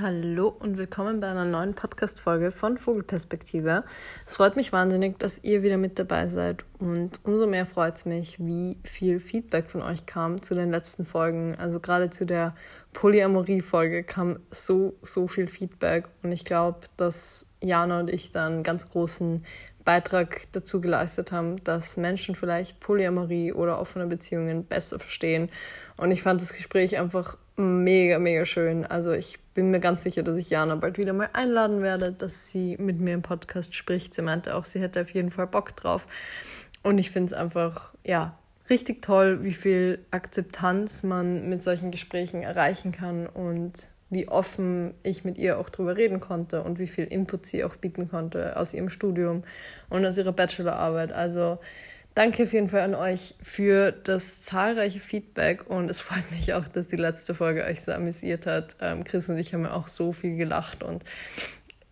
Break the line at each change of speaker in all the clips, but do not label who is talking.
Hallo und willkommen bei einer neuen Podcast-Folge von Vogelperspektive. Es freut mich wahnsinnig, dass ihr wieder mit dabei seid und umso mehr freut es mich, wie viel Feedback von euch kam zu den letzten Folgen. Also gerade zu der Polyamorie-Folge kam so, so viel Feedback und ich glaube, dass Jana und ich da einen ganz großen Beitrag dazu geleistet haben, dass Menschen vielleicht Polyamorie oder offene Beziehungen besser verstehen. Und ich fand das Gespräch einfach mega, mega schön. Also ich bin mir ganz sicher, dass ich Jana bald wieder mal einladen werde, dass sie mit mir im Podcast spricht. Sie meinte auch, sie hätte auf jeden Fall Bock drauf. Und ich finde es einfach, ja, richtig toll, wie viel Akzeptanz man mit solchen Gesprächen erreichen kann und wie offen ich mit ihr auch drüber reden konnte und wie viel Input sie auch bieten konnte aus ihrem Studium und aus ihrer Bachelorarbeit. Also Danke auf jeden Fall an euch für das zahlreiche Feedback und es freut mich auch, dass die letzte Folge euch so amüsiert hat. Ähm, Chris und ich haben ja auch so viel gelacht und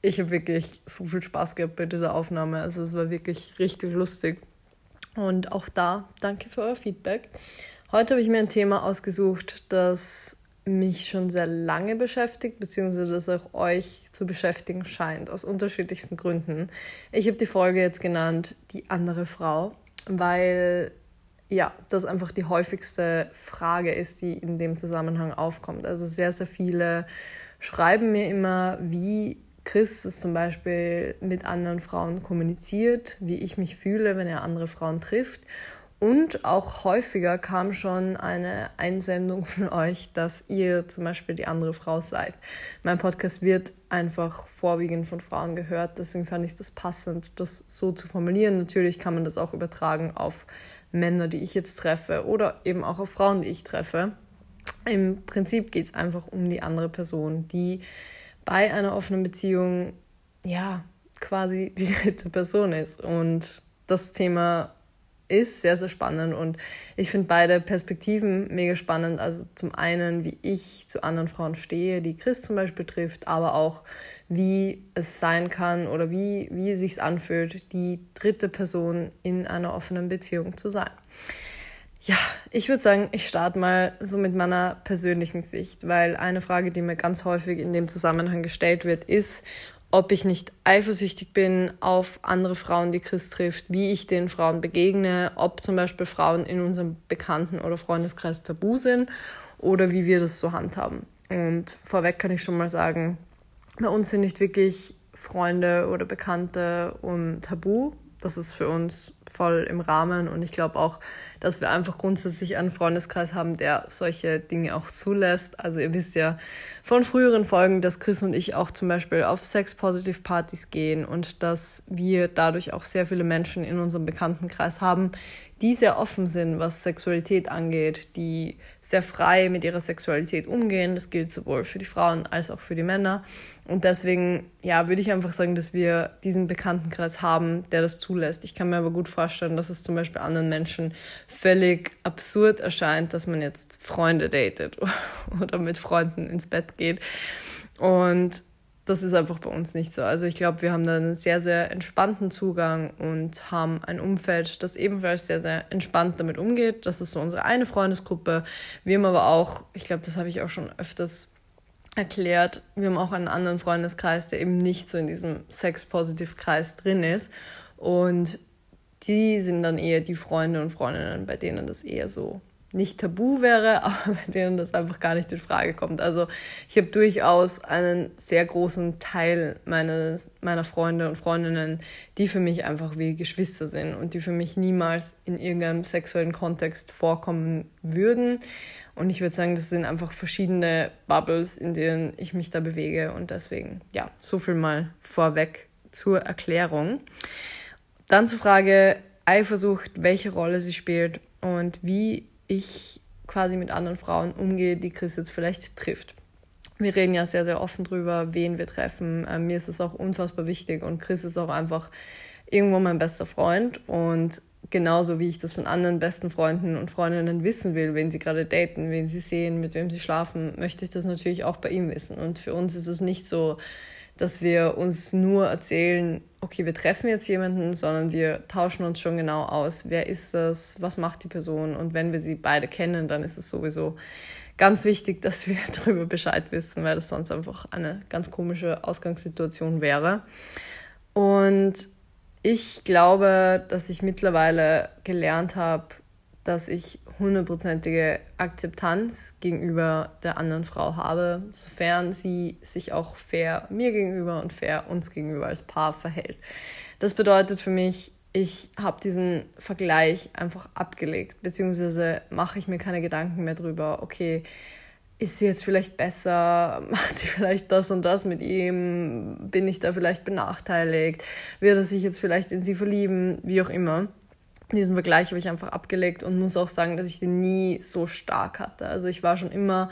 ich habe wirklich so viel Spaß gehabt bei dieser Aufnahme. Also es war wirklich richtig lustig. Und auch da danke für euer Feedback. Heute habe ich mir ein Thema ausgesucht, das mich schon sehr lange beschäftigt, beziehungsweise das auch euch zu beschäftigen scheint, aus unterschiedlichsten Gründen. Ich habe die Folge jetzt genannt, die andere Frau weil ja, das einfach die häufigste Frage ist, die in dem Zusammenhang aufkommt. Also sehr, sehr viele schreiben mir immer, wie Chris es zum Beispiel mit anderen Frauen kommuniziert, wie ich mich fühle, wenn er andere Frauen trifft. Und auch häufiger kam schon eine Einsendung von euch, dass ihr zum Beispiel die andere Frau seid. Mein Podcast wird einfach vorwiegend von Frauen gehört, deswegen fand ich das passend, das so zu formulieren. Natürlich kann man das auch übertragen auf Männer, die ich jetzt treffe oder eben auch auf Frauen, die ich treffe. Im Prinzip geht es einfach um die andere Person, die bei einer offenen Beziehung ja quasi die dritte Person ist. Und das Thema ist sehr, sehr spannend und ich finde beide Perspektiven mega spannend. Also zum einen, wie ich zu anderen Frauen stehe, die Chris zum Beispiel trifft, aber auch wie es sein kann oder wie, wie es sich anfühlt, die dritte Person in einer offenen Beziehung zu sein. Ja, ich würde sagen, ich starte mal so mit meiner persönlichen Sicht, weil eine Frage, die mir ganz häufig in dem Zusammenhang gestellt wird, ist, ob ich nicht eifersüchtig bin auf andere Frauen, die Chris trifft, wie ich den Frauen begegne, ob zum Beispiel Frauen in unserem Bekannten- oder Freundeskreis tabu sind oder wie wir das so handhaben. Und vorweg kann ich schon mal sagen, bei uns sind nicht wirklich Freunde oder Bekannte um tabu. Das ist für uns voll im Rahmen und ich glaube auch, dass wir einfach grundsätzlich einen Freundeskreis haben, der solche Dinge auch zulässt. Also ihr wisst ja von früheren Folgen, dass Chris und ich auch zum Beispiel auf Sex-Positive-Partys gehen und dass wir dadurch auch sehr viele Menschen in unserem Bekanntenkreis haben, die sehr offen sind, was Sexualität angeht, die sehr frei mit ihrer Sexualität umgehen. Das gilt sowohl für die Frauen als auch für die Männer. Und deswegen, ja, würde ich einfach sagen, dass wir diesen Bekanntenkreis haben, der das zulässt. Ich kann mir aber gut vorstellen, dass es zum Beispiel anderen Menschen völlig absurd erscheint, dass man jetzt Freunde datet oder mit Freunden ins Bett geht. Und das ist einfach bei uns nicht so. Also ich glaube, wir haben da einen sehr, sehr entspannten Zugang und haben ein Umfeld, das ebenfalls sehr, sehr entspannt damit umgeht. Das ist so unsere eine Freundesgruppe. Wir haben aber auch, ich glaube, das habe ich auch schon öfters erklärt, wir haben auch einen anderen Freundeskreis, der eben nicht so in diesem Sex-Positive-Kreis drin ist. Und die sind dann eher die Freunde und Freundinnen, bei denen das eher so nicht tabu wäre, aber bei denen das einfach gar nicht in Frage kommt. Also ich habe durchaus einen sehr großen Teil meines, meiner Freunde und Freundinnen, die für mich einfach wie Geschwister sind und die für mich niemals in irgendeinem sexuellen Kontext vorkommen würden. Und ich würde sagen, das sind einfach verschiedene Bubbles, in denen ich mich da bewege. Und deswegen, ja, so viel mal vorweg zur Erklärung. Dann zur Frage Eifersucht, welche Rolle sie spielt und wie ich quasi mit anderen Frauen umgehe, die Chris jetzt vielleicht trifft. Wir reden ja sehr, sehr offen drüber, wen wir treffen. Ähm, mir ist es auch unfassbar wichtig und Chris ist auch einfach irgendwo mein bester Freund und genauso wie ich das von anderen besten Freunden und Freundinnen wissen will, wen sie gerade daten, wen sie sehen, mit wem sie schlafen, möchte ich das natürlich auch bei ihm wissen. Und für uns ist es nicht so, dass wir uns nur erzählen, okay, wir treffen jetzt jemanden, sondern wir tauschen uns schon genau aus, wer ist das, was macht die Person? Und wenn wir sie beide kennen, dann ist es sowieso ganz wichtig, dass wir darüber Bescheid wissen, weil das sonst einfach eine ganz komische Ausgangssituation wäre. Und ich glaube, dass ich mittlerweile gelernt habe, dass ich hundertprozentige Akzeptanz gegenüber der anderen Frau habe, sofern sie sich auch fair mir gegenüber und fair uns gegenüber als Paar verhält. Das bedeutet für mich, ich habe diesen Vergleich einfach abgelegt, beziehungsweise mache ich mir keine Gedanken mehr drüber, okay, ist sie jetzt vielleicht besser, macht sie vielleicht das und das mit ihm, bin ich da vielleicht benachteiligt, wird er sich jetzt vielleicht in sie verlieben, wie auch immer. Diesen Vergleich habe ich einfach abgelegt und muss auch sagen, dass ich den nie so stark hatte. Also ich war schon immer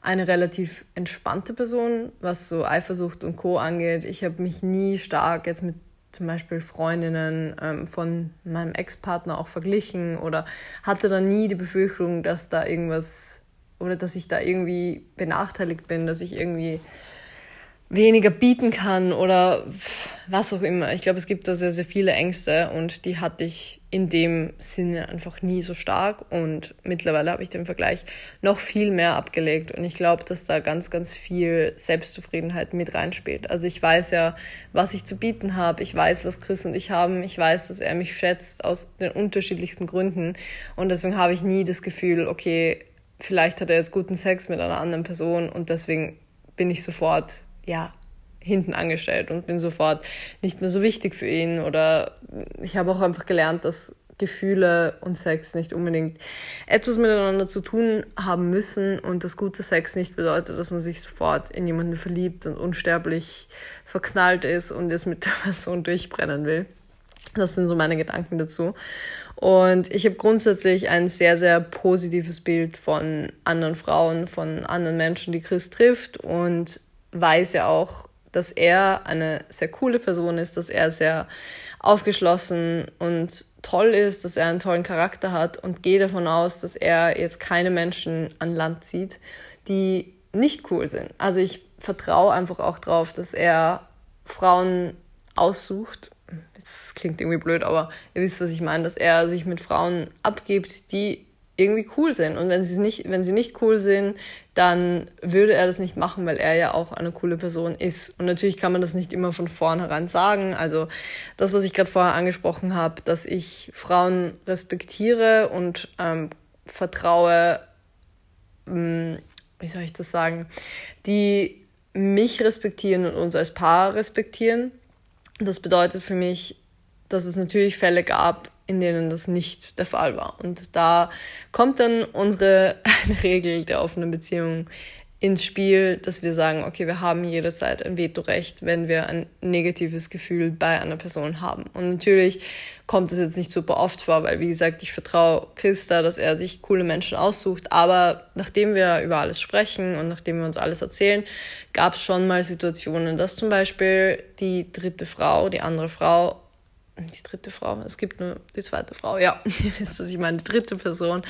eine relativ entspannte Person, was so Eifersucht und Co angeht. Ich habe mich nie stark jetzt mit zum Beispiel Freundinnen ähm, von meinem Ex-Partner auch verglichen oder hatte da nie die Befürchtung, dass da irgendwas oder dass ich da irgendwie benachteiligt bin, dass ich irgendwie weniger bieten kann oder was auch immer. Ich glaube, es gibt da sehr, sehr viele Ängste und die hatte ich in dem Sinne einfach nie so stark. Und mittlerweile habe ich den Vergleich noch viel mehr abgelegt. Und ich glaube, dass da ganz, ganz viel Selbstzufriedenheit mit reinspielt. Also ich weiß ja, was ich zu bieten habe, ich weiß, was Chris und ich haben, ich weiß, dass er mich schätzt aus den unterschiedlichsten Gründen. Und deswegen habe ich nie das Gefühl, okay, vielleicht hat er jetzt guten Sex mit einer anderen Person. Und deswegen bin ich sofort, ja, hinten angestellt und bin sofort nicht mehr so wichtig für ihn. Oder ich habe auch einfach gelernt, dass Gefühle und Sex nicht unbedingt etwas miteinander zu tun haben müssen und dass guter Sex nicht bedeutet, dass man sich sofort in jemanden verliebt und unsterblich verknallt ist und jetzt mit der Person durchbrennen will. Das sind so meine Gedanken dazu. Und ich habe grundsätzlich ein sehr, sehr positives Bild von anderen Frauen, von anderen Menschen, die Chris trifft und weiß ja auch, dass er eine sehr coole Person ist, dass er sehr aufgeschlossen und toll ist, dass er einen tollen Charakter hat und gehe davon aus, dass er jetzt keine Menschen an Land zieht, die nicht cool sind. Also ich vertraue einfach auch darauf, dass er Frauen aussucht. Das klingt irgendwie blöd, aber ihr wisst, was ich meine, dass er sich mit Frauen abgibt, die irgendwie cool sind. Und wenn sie nicht, wenn sie nicht cool sind, dann würde er das nicht machen, weil er ja auch eine coole Person ist. Und natürlich kann man das nicht immer von vornherein sagen. Also das, was ich gerade vorher angesprochen habe, dass ich Frauen respektiere und ähm, vertraue, ähm, wie soll ich das sagen, die mich respektieren und uns als Paar respektieren. Das bedeutet für mich, dass es natürlich Fälle gab, in denen das nicht der Fall war. Und da kommt dann unsere Regel der offenen Beziehung ins Spiel, dass wir sagen, okay, wir haben jederzeit ein Vetorecht, wenn wir ein negatives Gefühl bei einer Person haben. Und natürlich kommt es jetzt nicht super oft vor, weil wie gesagt, ich vertraue Christa, dass er sich coole Menschen aussucht. Aber nachdem wir über alles sprechen und nachdem wir uns alles erzählen, gab es schon mal Situationen, dass zum Beispiel die dritte Frau, die andere Frau die dritte Frau, es gibt nur die zweite Frau, ja, ihr wisst, was ich meine, die dritte Person,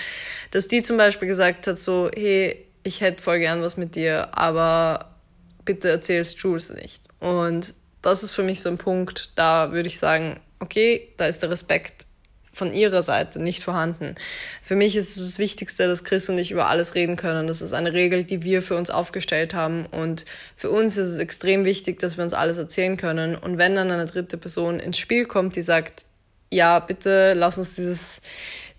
dass die zum Beispiel gesagt hat, so, hey, ich hätte voll gern was mit dir, aber bitte erzählst Jules nicht. Und das ist für mich so ein Punkt, da würde ich sagen, okay, da ist der Respekt von ihrer Seite nicht vorhanden. Für mich ist es das Wichtigste, dass Chris und ich über alles reden können. Das ist eine Regel, die wir für uns aufgestellt haben. Und für uns ist es extrem wichtig, dass wir uns alles erzählen können. Und wenn dann eine dritte Person ins Spiel kommt, die sagt, ja, bitte lass uns dieses,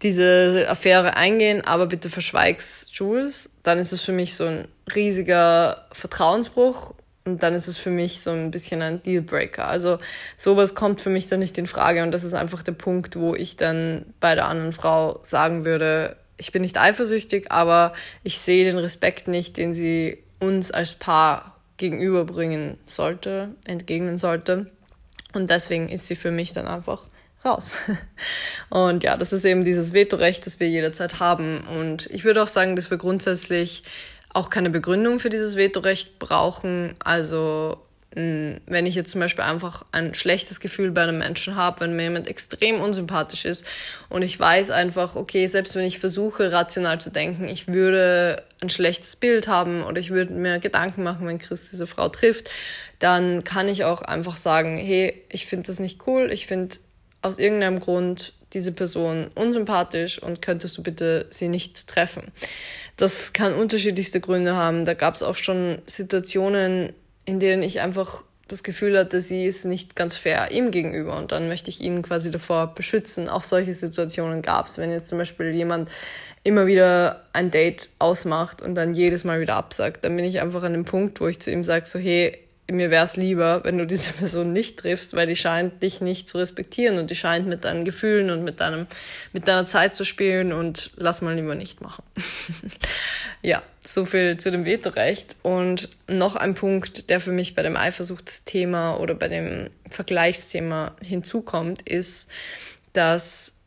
diese Affäre eingehen, aber bitte verschweig's Jules, dann ist es für mich so ein riesiger Vertrauensbruch und dann ist es für mich so ein bisschen ein Dealbreaker. Also sowas kommt für mich dann nicht in Frage und das ist einfach der Punkt, wo ich dann bei der anderen Frau sagen würde, ich bin nicht eifersüchtig, aber ich sehe den Respekt nicht, den sie uns als Paar gegenüberbringen sollte, entgegnen sollte. Und deswegen ist sie für mich dann einfach raus. Und ja, das ist eben dieses Vetorecht, das wir jederzeit haben. Und ich würde auch sagen, dass wir grundsätzlich auch keine Begründung für dieses Vetorecht brauchen. Also wenn ich jetzt zum Beispiel einfach ein schlechtes Gefühl bei einem Menschen habe, wenn mir jemand extrem unsympathisch ist und ich weiß einfach, okay, selbst wenn ich versuche, rational zu denken, ich würde ein schlechtes Bild haben oder ich würde mir Gedanken machen, wenn Chris diese Frau trifft, dann kann ich auch einfach sagen, hey, ich finde das nicht cool, ich finde aus irgendeinem Grund diese Person unsympathisch und könntest du bitte sie nicht treffen. Das kann unterschiedlichste Gründe haben. Da gab es auch schon Situationen, in denen ich einfach das Gefühl hatte, sie ist nicht ganz fair ihm gegenüber und dann möchte ich ihn quasi davor beschützen. Auch solche Situationen gab es, wenn jetzt zum Beispiel jemand immer wieder ein Date ausmacht und dann jedes Mal wieder absagt, dann bin ich einfach an dem Punkt, wo ich zu ihm sage, so hey, mir wäre es lieber, wenn du diese Person nicht triffst, weil die scheint dich nicht zu respektieren und die scheint mit deinen Gefühlen und mit deinem, mit deiner Zeit zu spielen und lass mal lieber nicht machen. ja, so viel zu dem Vetorecht. Und noch ein Punkt, der für mich bei dem Eifersuchtsthema oder bei dem Vergleichsthema hinzukommt, ist, dass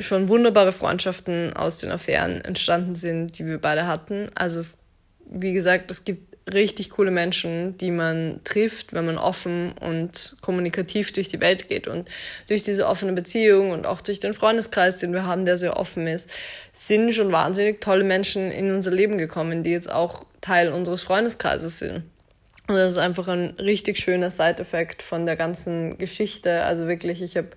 schon wunderbare Freundschaften aus den Affären entstanden sind, die wir beide hatten. Also es, wie gesagt, es gibt richtig coole Menschen, die man trifft, wenn man offen und kommunikativ durch die Welt geht. Und durch diese offene Beziehung und auch durch den Freundeskreis, den wir haben, der sehr offen ist, sind schon wahnsinnig tolle Menschen in unser Leben gekommen, die jetzt auch Teil unseres Freundeskreises sind. Und das ist einfach ein richtig schöner Side-Effekt von der ganzen Geschichte. Also wirklich, ich habe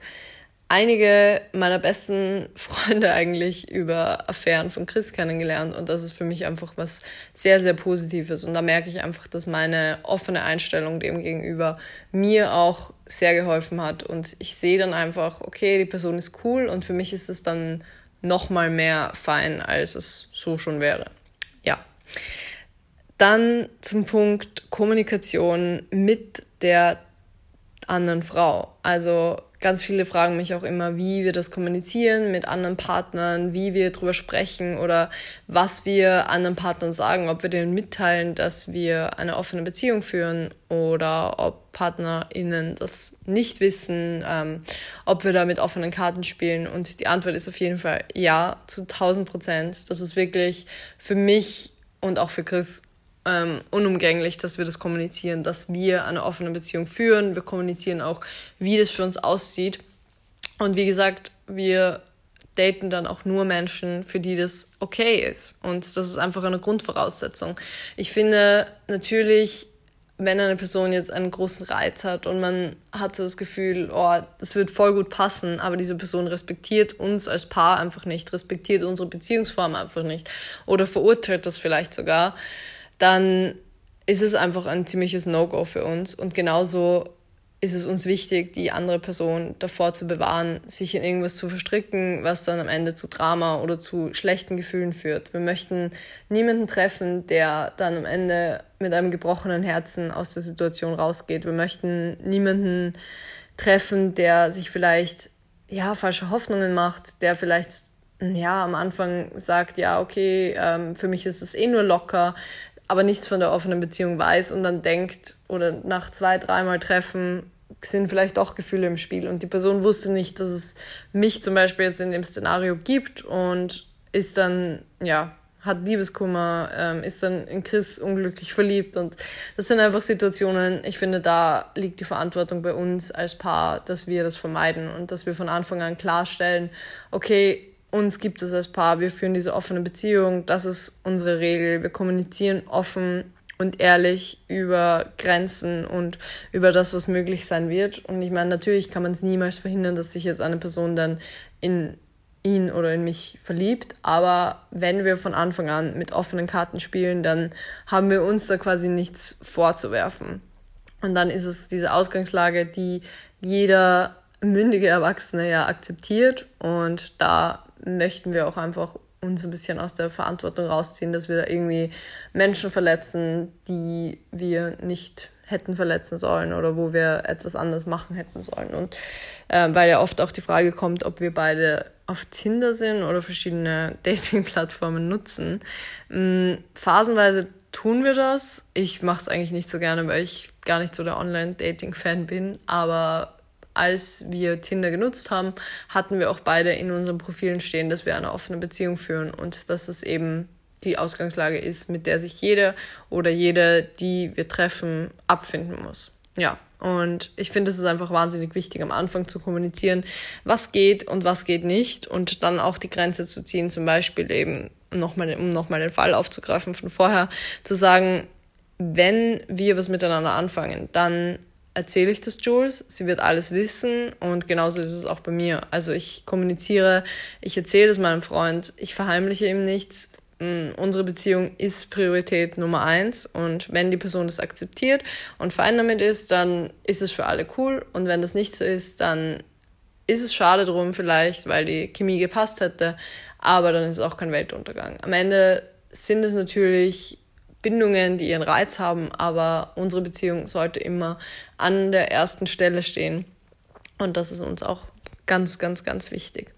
einige meiner besten Freunde eigentlich über Affären von Chris kennengelernt und das ist für mich einfach was sehr, sehr Positives und da merke ich einfach, dass meine offene Einstellung dem gegenüber mir auch sehr geholfen hat und ich sehe dann einfach, okay, die Person ist cool und für mich ist es dann noch mal mehr fein, als es so schon wäre. Ja. Dann zum Punkt Kommunikation mit der anderen Frau. Also ganz viele fragen mich auch immer, wie wir das kommunizieren mit anderen Partnern, wie wir drüber sprechen oder was wir anderen Partnern sagen, ob wir denen mitteilen, dass wir eine offene Beziehung führen oder ob PartnerInnen das nicht wissen, ähm, ob wir da mit offenen Karten spielen. Und die Antwort ist auf jeden Fall ja, zu 1000 Prozent. Das ist wirklich für mich und auch für Chris ähm, unumgänglich, dass wir das kommunizieren, dass wir eine offene Beziehung führen. Wir kommunizieren auch, wie das für uns aussieht. Und wie gesagt, wir daten dann auch nur Menschen, für die das okay ist. Und das ist einfach eine Grundvoraussetzung. Ich finde natürlich, wenn eine Person jetzt einen großen Reiz hat und man hat so das Gefühl, oh, es wird voll gut passen, aber diese Person respektiert uns als Paar einfach nicht, respektiert unsere Beziehungsform einfach nicht oder verurteilt das vielleicht sogar, dann ist es einfach ein ziemliches No-Go für uns. Und genauso ist es uns wichtig, die andere Person davor zu bewahren, sich in irgendwas zu verstricken, was dann am Ende zu Drama oder zu schlechten Gefühlen führt. Wir möchten niemanden treffen, der dann am Ende mit einem gebrochenen Herzen aus der Situation rausgeht. Wir möchten niemanden treffen, der sich vielleicht ja falsche Hoffnungen macht, der vielleicht ja am Anfang sagt, ja okay, ähm, für mich ist es eh nur locker, aber nichts von der offenen Beziehung weiß und dann denkt oder nach zwei, dreimal Treffen sind vielleicht doch Gefühle im Spiel. Und die Person wusste nicht, dass es mich zum Beispiel jetzt in dem Szenario gibt und ist dann, ja, hat Liebeskummer, ähm, ist dann in Chris unglücklich verliebt. Und das sind einfach Situationen, ich finde, da liegt die Verantwortung bei uns als Paar, dass wir das vermeiden und dass wir von Anfang an klarstellen, okay, uns gibt es als Paar, wir führen diese offene Beziehung, das ist unsere Regel, wir kommunizieren offen und ehrlich über Grenzen und über das, was möglich sein wird. Und ich meine, natürlich kann man es niemals verhindern, dass sich jetzt eine Person dann in ihn oder in mich verliebt, aber wenn wir von Anfang an mit offenen Karten spielen, dann haben wir uns da quasi nichts vorzuwerfen. Und dann ist es diese Ausgangslage, die jeder mündige Erwachsene ja akzeptiert. Und da möchten wir auch einfach uns ein bisschen aus der Verantwortung rausziehen, dass wir da irgendwie Menschen verletzen, die wir nicht hätten verletzen sollen oder wo wir etwas anders machen hätten sollen. Und äh, weil ja oft auch die Frage kommt, ob wir beide auf Tinder sind oder verschiedene Dating-Plattformen nutzen. Ähm, phasenweise tun wir das. Ich mache es eigentlich nicht so gerne, weil ich gar nicht so der Online-Dating-Fan bin, aber als wir Tinder genutzt haben, hatten wir auch beide in unseren Profilen stehen, dass wir eine offene Beziehung führen und dass es eben die Ausgangslage ist, mit der sich jeder oder jede, die wir treffen, abfinden muss. Ja, und ich finde, es ist einfach wahnsinnig wichtig, am Anfang zu kommunizieren, was geht und was geht nicht und dann auch die Grenze zu ziehen, zum Beispiel eben, nochmal, um nochmal den Fall aufzugreifen von vorher, zu sagen, wenn wir was miteinander anfangen, dann erzähle ich das Jules. Sie wird alles wissen und genauso ist es auch bei mir. Also ich kommuniziere, ich erzähle es meinem Freund, ich verheimliche ihm nichts. Mm, unsere Beziehung ist Priorität Nummer eins und wenn die Person das akzeptiert und fein damit ist, dann ist es für alle cool und wenn das nicht so ist, dann ist es schade drum vielleicht, weil die Chemie gepasst hätte, aber dann ist es auch kein Weltuntergang. Am Ende sind es natürlich Bindungen, die ihren Reiz haben, aber unsere Beziehung sollte immer an der ersten Stelle stehen. Und das ist uns auch ganz, ganz, ganz wichtig.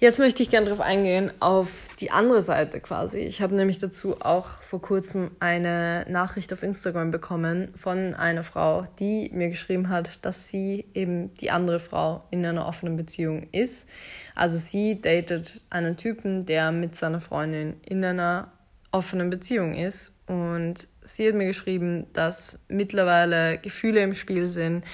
Jetzt möchte ich gerne darauf eingehen, auf die andere Seite quasi. Ich habe nämlich dazu auch vor kurzem eine Nachricht auf Instagram bekommen von einer Frau, die mir geschrieben hat, dass sie eben die andere Frau in einer offenen Beziehung ist. Also sie datet einen Typen, der mit seiner Freundin in einer offenen Beziehung ist. Und sie hat mir geschrieben, dass mittlerweile Gefühle im Spiel sind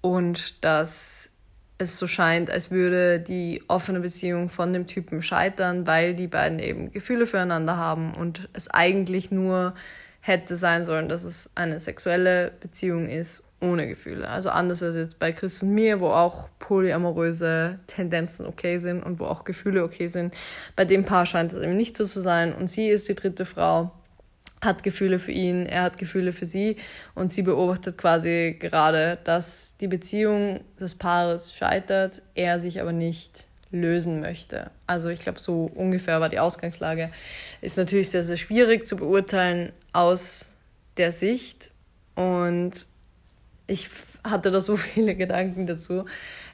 und dass es so scheint, als würde die offene Beziehung von dem Typen scheitern, weil die beiden eben Gefühle füreinander haben und es eigentlich nur hätte sein sollen, dass es eine sexuelle Beziehung ist ohne Gefühle. Also anders als jetzt bei Chris und mir, wo auch polyamoröse Tendenzen okay sind und wo auch Gefühle okay sind. Bei dem Paar scheint es eben nicht so zu sein. Und sie ist die dritte Frau, hat Gefühle für ihn, er hat Gefühle für sie und sie beobachtet quasi gerade, dass die Beziehung des Paares scheitert, er sich aber nicht lösen möchte. Also ich glaube, so ungefähr war die Ausgangslage. Ist natürlich sehr, sehr schwierig zu beurteilen aus der Sicht. Und ich hatte da so viele Gedanken dazu.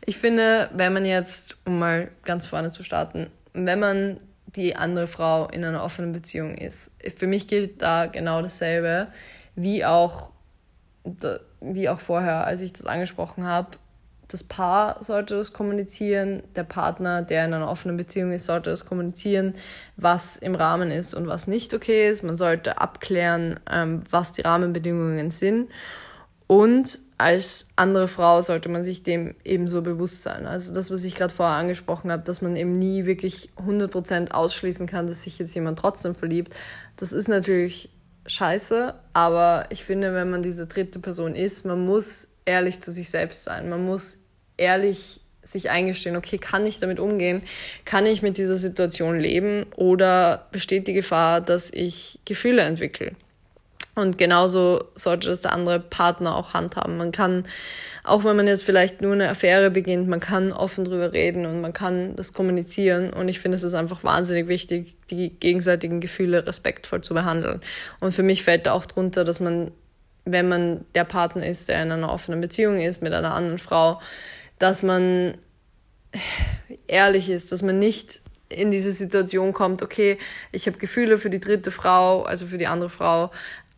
Ich finde, wenn man jetzt, um mal ganz vorne zu starten, wenn man die andere Frau in einer offenen Beziehung ist, für mich gilt da genau dasselbe, wie auch, wie auch vorher, als ich das angesprochen habe. Das Paar sollte das kommunizieren, der Partner, der in einer offenen Beziehung ist, sollte das kommunizieren, was im Rahmen ist und was nicht okay ist. Man sollte abklären, ähm, was die Rahmenbedingungen sind. Und als andere Frau sollte man sich dem ebenso bewusst sein. Also das, was ich gerade vorher angesprochen habe, dass man eben nie wirklich 100% ausschließen kann, dass sich jetzt jemand trotzdem verliebt. Das ist natürlich scheiße, aber ich finde, wenn man diese dritte Person ist, man muss ehrlich zu sich selbst sein. Man muss ehrlich sich eingestehen, okay, kann ich damit umgehen? Kann ich mit dieser Situation leben? Oder besteht die Gefahr, dass ich Gefühle entwickle? Und genauso sollte das der andere Partner auch handhaben. Man kann, auch wenn man jetzt vielleicht nur eine Affäre beginnt, man kann offen drüber reden und man kann das kommunizieren. Und ich finde, es ist einfach wahnsinnig wichtig, die gegenseitigen Gefühle respektvoll zu behandeln. Und für mich fällt da auch drunter, dass man, wenn man der Partner ist, der in einer offenen Beziehung ist mit einer anderen Frau, dass man ehrlich ist, dass man nicht in diese Situation kommt, okay, ich habe Gefühle für die dritte Frau, also für die andere Frau,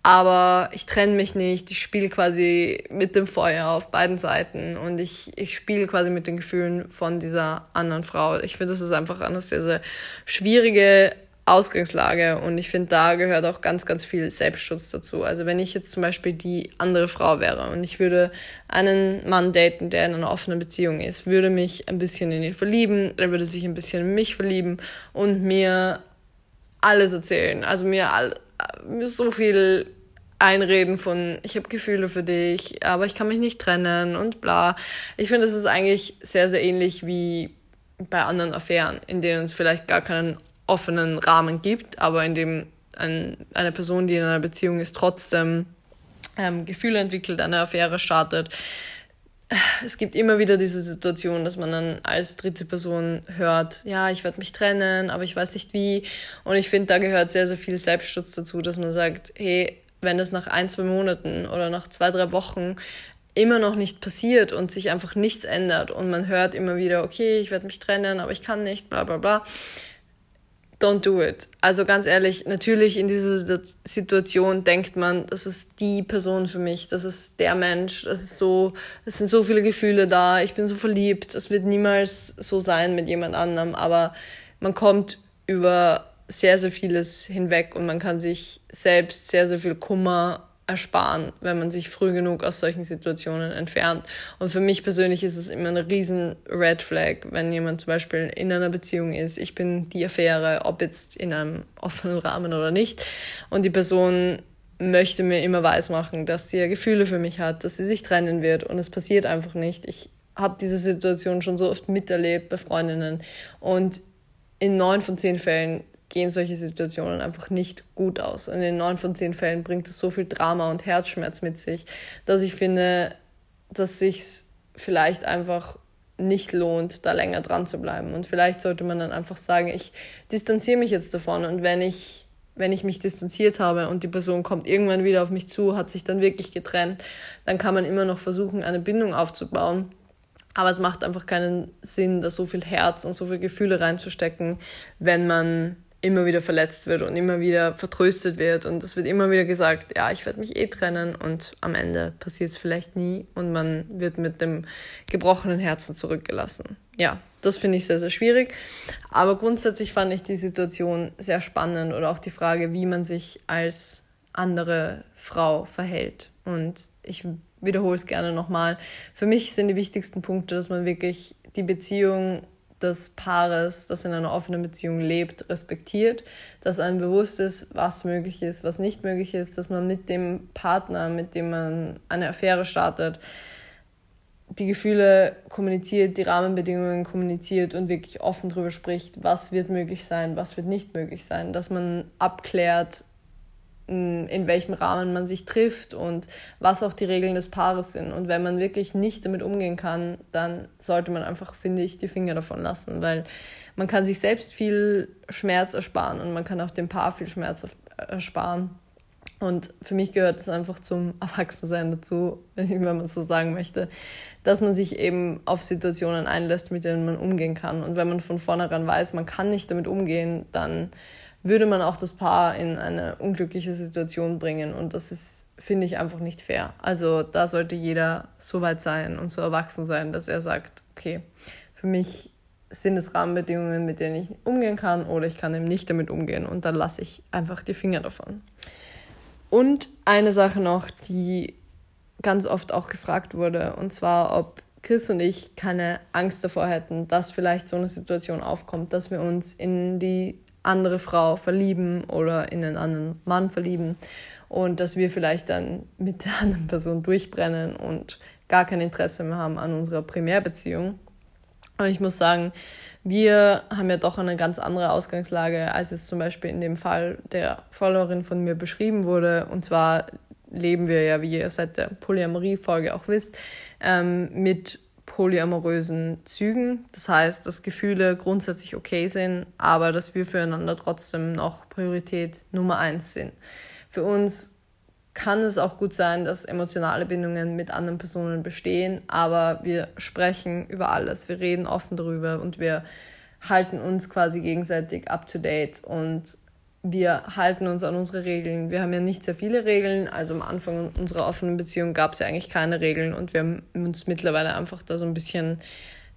aber ich trenne mich nicht, ich spiele quasi mit dem Feuer auf beiden Seiten und ich, ich spiele quasi mit den Gefühlen von dieser anderen Frau. Ich finde, das ist einfach eine sehr, sehr schwierige Ausgangslage und ich finde, da gehört auch ganz, ganz viel Selbstschutz dazu. Also wenn ich jetzt zum Beispiel die andere Frau wäre und ich würde einen Mann daten, der in einer offenen Beziehung ist, würde mich ein bisschen in ihn verlieben, er würde sich ein bisschen in mich verlieben und mir alles erzählen. Also mir all, so viel einreden von, ich habe Gefühle für dich, aber ich kann mich nicht trennen und bla. Ich finde, es ist eigentlich sehr, sehr ähnlich wie bei anderen Affären, in denen es vielleicht gar keinen offenen Rahmen gibt, aber in dem ein, eine Person, die in einer Beziehung ist, trotzdem ähm, Gefühle entwickelt, eine Affäre startet. Es gibt immer wieder diese Situation, dass man dann als dritte Person hört, ja, ich werde mich trennen, aber ich weiß nicht wie. Und ich finde, da gehört sehr, sehr viel Selbstschutz dazu, dass man sagt, hey, wenn das nach ein, zwei Monaten oder nach zwei, drei Wochen immer noch nicht passiert und sich einfach nichts ändert und man hört immer wieder, okay, ich werde mich trennen, aber ich kann nicht, bla bla bla, don't do it. Also ganz ehrlich, natürlich in dieser Situation denkt man, das ist die Person für mich, das ist der Mensch, das ist so, es sind so viele Gefühle da, ich bin so verliebt, es wird niemals so sein mit jemand anderem, aber man kommt über sehr, sehr vieles hinweg und man kann sich selbst sehr, sehr viel Kummer ersparen, wenn man sich früh genug aus solchen Situationen entfernt. Und für mich persönlich ist es immer eine riesen Red Flag, wenn jemand zum Beispiel in einer Beziehung ist. Ich bin die Affäre, ob jetzt in einem offenen Rahmen oder nicht. Und die Person möchte mir immer weismachen, dass sie ja Gefühle für mich hat, dass sie sich trennen wird und es passiert einfach nicht. Ich habe diese Situation schon so oft miterlebt bei Freundinnen und in neun von zehn Fällen gehen solche Situationen einfach nicht gut aus. Und in neun von zehn Fällen bringt es so viel Drama und Herzschmerz mit sich, dass ich finde, dass sich vielleicht einfach nicht lohnt, da länger dran zu bleiben. Und vielleicht sollte man dann einfach sagen, ich distanziere mich jetzt davon und wenn ich wenn ich mich distanziert habe und die Person kommt irgendwann wieder auf mich zu, hat sich dann wirklich getrennt, dann kann man immer noch versuchen, eine Bindung aufzubauen. Aber es macht einfach keinen Sinn, da so viel Herz und so viele Gefühle reinzustecken, wenn man immer wieder verletzt wird und immer wieder vertröstet wird und es wird immer wieder gesagt, ja, ich werde mich eh trennen und am Ende passiert es vielleicht nie und man wird mit dem gebrochenen Herzen zurückgelassen. Ja, das finde ich sehr, sehr schwierig. Aber grundsätzlich fand ich die Situation sehr spannend oder auch die Frage, wie man sich als andere Frau verhält. Und ich wiederhole es gerne nochmal. Für mich sind die wichtigsten Punkte, dass man wirklich die Beziehung des Paares, das in einer offenen Beziehung lebt, respektiert, dass einem bewusst ist, was möglich ist, was nicht möglich ist, dass man mit dem Partner, mit dem man eine Affäre startet, die Gefühle kommuniziert, die Rahmenbedingungen kommuniziert und wirklich offen darüber spricht, was wird möglich sein, was wird nicht möglich sein, dass man abklärt, in welchem Rahmen man sich trifft und was auch die Regeln des Paares sind. Und wenn man wirklich nicht damit umgehen kann, dann sollte man einfach, finde ich, die Finger davon lassen, weil man kann sich selbst viel Schmerz ersparen und man kann auch dem Paar viel Schmerz ersparen. Und für mich gehört es einfach zum Erwachsensein dazu, wenn man so sagen möchte, dass man sich eben auf Situationen einlässt, mit denen man umgehen kann. Und wenn man von vornherein weiß, man kann nicht damit umgehen, dann würde man auch das Paar in eine unglückliche Situation bringen. Und das ist, finde ich, einfach nicht fair. Also da sollte jeder so weit sein und so erwachsen sein, dass er sagt, okay, für mich sind es Rahmenbedingungen, mit denen ich umgehen kann oder ich kann eben nicht damit umgehen und dann lasse ich einfach die Finger davon. Und eine Sache noch, die ganz oft auch gefragt wurde, und zwar, ob Chris und ich keine Angst davor hätten, dass vielleicht so eine Situation aufkommt, dass wir uns in die andere Frau verlieben oder in einen anderen Mann verlieben und dass wir vielleicht dann mit der anderen Person durchbrennen und gar kein Interesse mehr haben an unserer Primärbeziehung. Aber ich muss sagen, wir haben ja doch eine ganz andere Ausgangslage, als es zum Beispiel in dem Fall der Followerin von mir beschrieben wurde. Und zwar leben wir ja, wie ihr seit der Polyamorie-Folge auch wisst, ähm, mit polyamorösen Zügen. Das heißt, dass Gefühle grundsätzlich okay sind, aber dass wir füreinander trotzdem noch Priorität Nummer eins sind. Für uns kann es auch gut sein, dass emotionale Bindungen mit anderen Personen bestehen, aber wir sprechen über alles, wir reden offen darüber und wir halten uns quasi gegenseitig up to date und wir halten uns an unsere Regeln. Wir haben ja nicht sehr viele Regeln. Also am Anfang unserer offenen Beziehung gab es ja eigentlich keine Regeln und wir haben uns mittlerweile einfach da so ein bisschen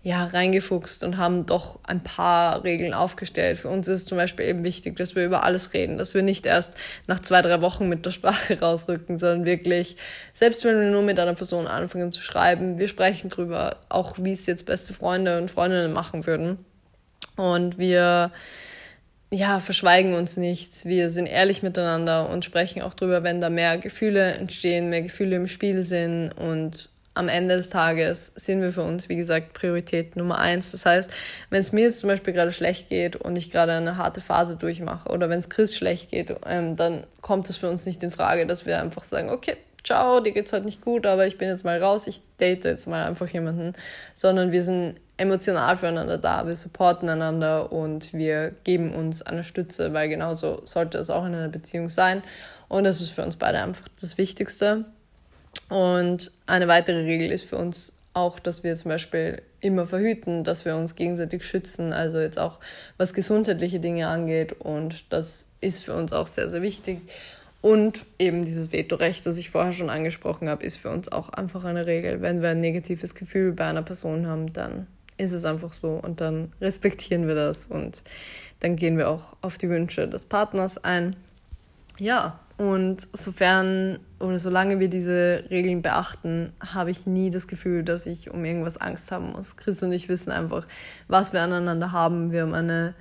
ja, reingefuchst und haben doch ein paar Regeln aufgestellt. Für uns ist zum Beispiel eben wichtig, dass wir über alles reden, dass wir nicht erst nach zwei, drei Wochen mit der Sprache rausrücken, sondern wirklich, selbst wenn wir nur mit einer Person anfangen zu schreiben, wir sprechen drüber, auch wie es jetzt beste Freunde und Freundinnen machen würden. Und wir ja, verschweigen uns nichts. Wir sind ehrlich miteinander und sprechen auch drüber, wenn da mehr Gefühle entstehen, mehr Gefühle im Spiel sind. Und am Ende des Tages sind wir für uns, wie gesagt, Priorität Nummer eins. Das heißt, wenn es mir jetzt zum Beispiel gerade schlecht geht und ich gerade eine harte Phase durchmache oder wenn es Chris schlecht geht, ähm, dann kommt es für uns nicht in Frage, dass wir einfach sagen, okay, ciao, dir geht's heute nicht gut, aber ich bin jetzt mal raus, ich date jetzt mal einfach jemanden, sondern wir sind emotional füreinander da, wir supporten einander und wir geben uns eine Stütze, weil genauso sollte es auch in einer Beziehung sein. Und das ist für uns beide einfach das Wichtigste. Und eine weitere Regel ist für uns auch, dass wir zum Beispiel immer verhüten, dass wir uns gegenseitig schützen, also jetzt auch was gesundheitliche Dinge angeht. Und das ist für uns auch sehr, sehr wichtig. Und eben dieses Vetorecht, das ich vorher schon angesprochen habe, ist für uns auch einfach eine Regel. Wenn wir ein negatives Gefühl bei einer Person haben, dann ist es einfach so und dann respektieren wir das und dann gehen wir auch auf die Wünsche des Partners ein. Ja, und sofern oder solange wir diese Regeln beachten, habe ich nie das Gefühl, dass ich um irgendwas Angst haben muss. Chris und ich wissen einfach, was wir aneinander haben. Wir haben eine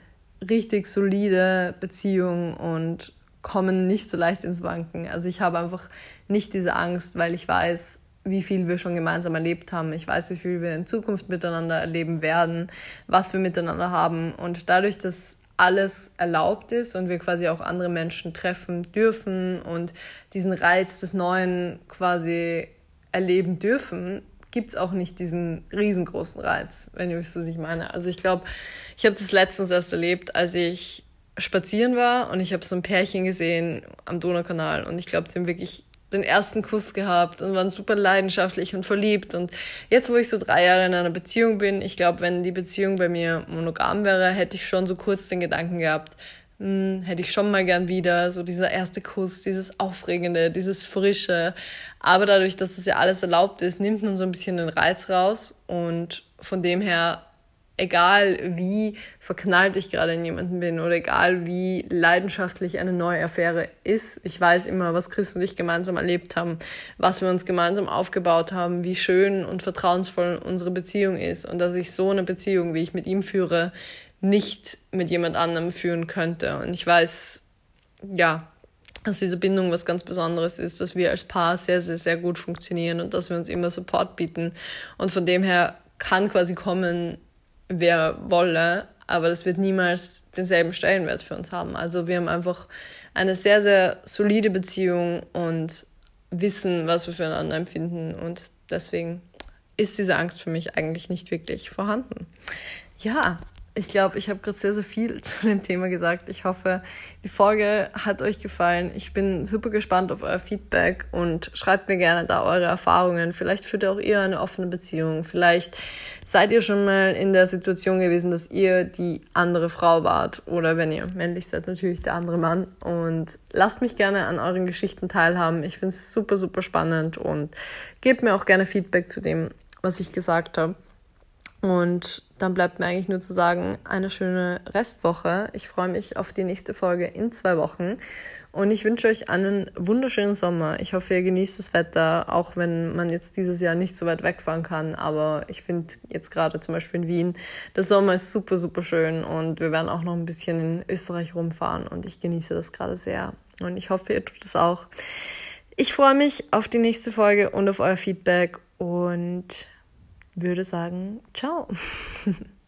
richtig solide Beziehung und kommen nicht so leicht ins Wanken. Also ich habe einfach nicht diese Angst, weil ich weiß, wie viel wir schon gemeinsam erlebt haben. Ich weiß, wie viel wir in Zukunft miteinander erleben werden, was wir miteinander haben. Und dadurch, dass alles erlaubt ist und wir quasi auch andere Menschen treffen dürfen und diesen Reiz des Neuen quasi erleben dürfen, gibt es auch nicht diesen riesengroßen Reiz, wenn ihr wisst, was ich meine. Also ich glaube, ich habe das letztens erst erlebt, als ich spazieren war und ich habe so ein Pärchen gesehen am Donaukanal und ich glaube, sie haben wirklich den ersten Kuss gehabt und waren super leidenschaftlich und verliebt. Und jetzt, wo ich so drei Jahre in einer Beziehung bin, ich glaube, wenn die Beziehung bei mir monogam wäre, hätte ich schon so kurz den Gedanken gehabt, hm, hätte ich schon mal gern wieder, so dieser erste Kuss, dieses Aufregende, dieses Frische. Aber dadurch, dass das ja alles erlaubt ist, nimmt man so ein bisschen den Reiz raus und von dem her egal wie verknallt ich gerade in jemanden bin oder egal wie leidenschaftlich eine neue Affäre ist, ich weiß immer, was Chris und ich gemeinsam erlebt haben, was wir uns gemeinsam aufgebaut haben, wie schön und vertrauensvoll unsere Beziehung ist und dass ich so eine Beziehung, wie ich mit ihm führe, nicht mit jemand anderem führen könnte. Und ich weiß, ja, dass diese Bindung was ganz Besonderes ist, dass wir als Paar sehr, sehr, sehr gut funktionieren und dass wir uns immer Support bieten. Und von dem her kann quasi kommen, wer wolle, aber das wird niemals denselben Stellenwert für uns haben. Also wir haben einfach eine sehr, sehr solide Beziehung und wissen, was wir füreinander empfinden und deswegen ist diese Angst für mich eigentlich nicht wirklich vorhanden. Ja, ich glaube, ich habe gerade sehr, sehr viel zu dem Thema gesagt. Ich hoffe, die Folge hat euch gefallen. Ich bin super gespannt auf euer Feedback und schreibt mir gerne da eure Erfahrungen. Vielleicht führt auch ihr eine offene Beziehung. Vielleicht seid ihr schon mal in der Situation gewesen, dass ihr die andere Frau wart. Oder wenn ihr männlich seid, natürlich der andere Mann. Und lasst mich gerne an euren Geschichten teilhaben. Ich finde es super, super spannend und gebt mir auch gerne Feedback zu dem, was ich gesagt habe. Und dann bleibt mir eigentlich nur zu sagen, eine schöne Restwoche. Ich freue mich auf die nächste Folge in zwei Wochen. Und ich wünsche euch einen wunderschönen Sommer. Ich hoffe, ihr genießt das Wetter, auch wenn man jetzt dieses Jahr nicht so weit wegfahren kann. Aber ich finde jetzt gerade zum Beispiel in Wien, der Sommer ist super, super schön. Und wir werden auch noch ein bisschen in Österreich rumfahren. Und ich genieße das gerade sehr. Und ich hoffe, ihr tut es auch. Ich freue mich auf die nächste Folge und auf euer Feedback. Und würde sagen, ciao.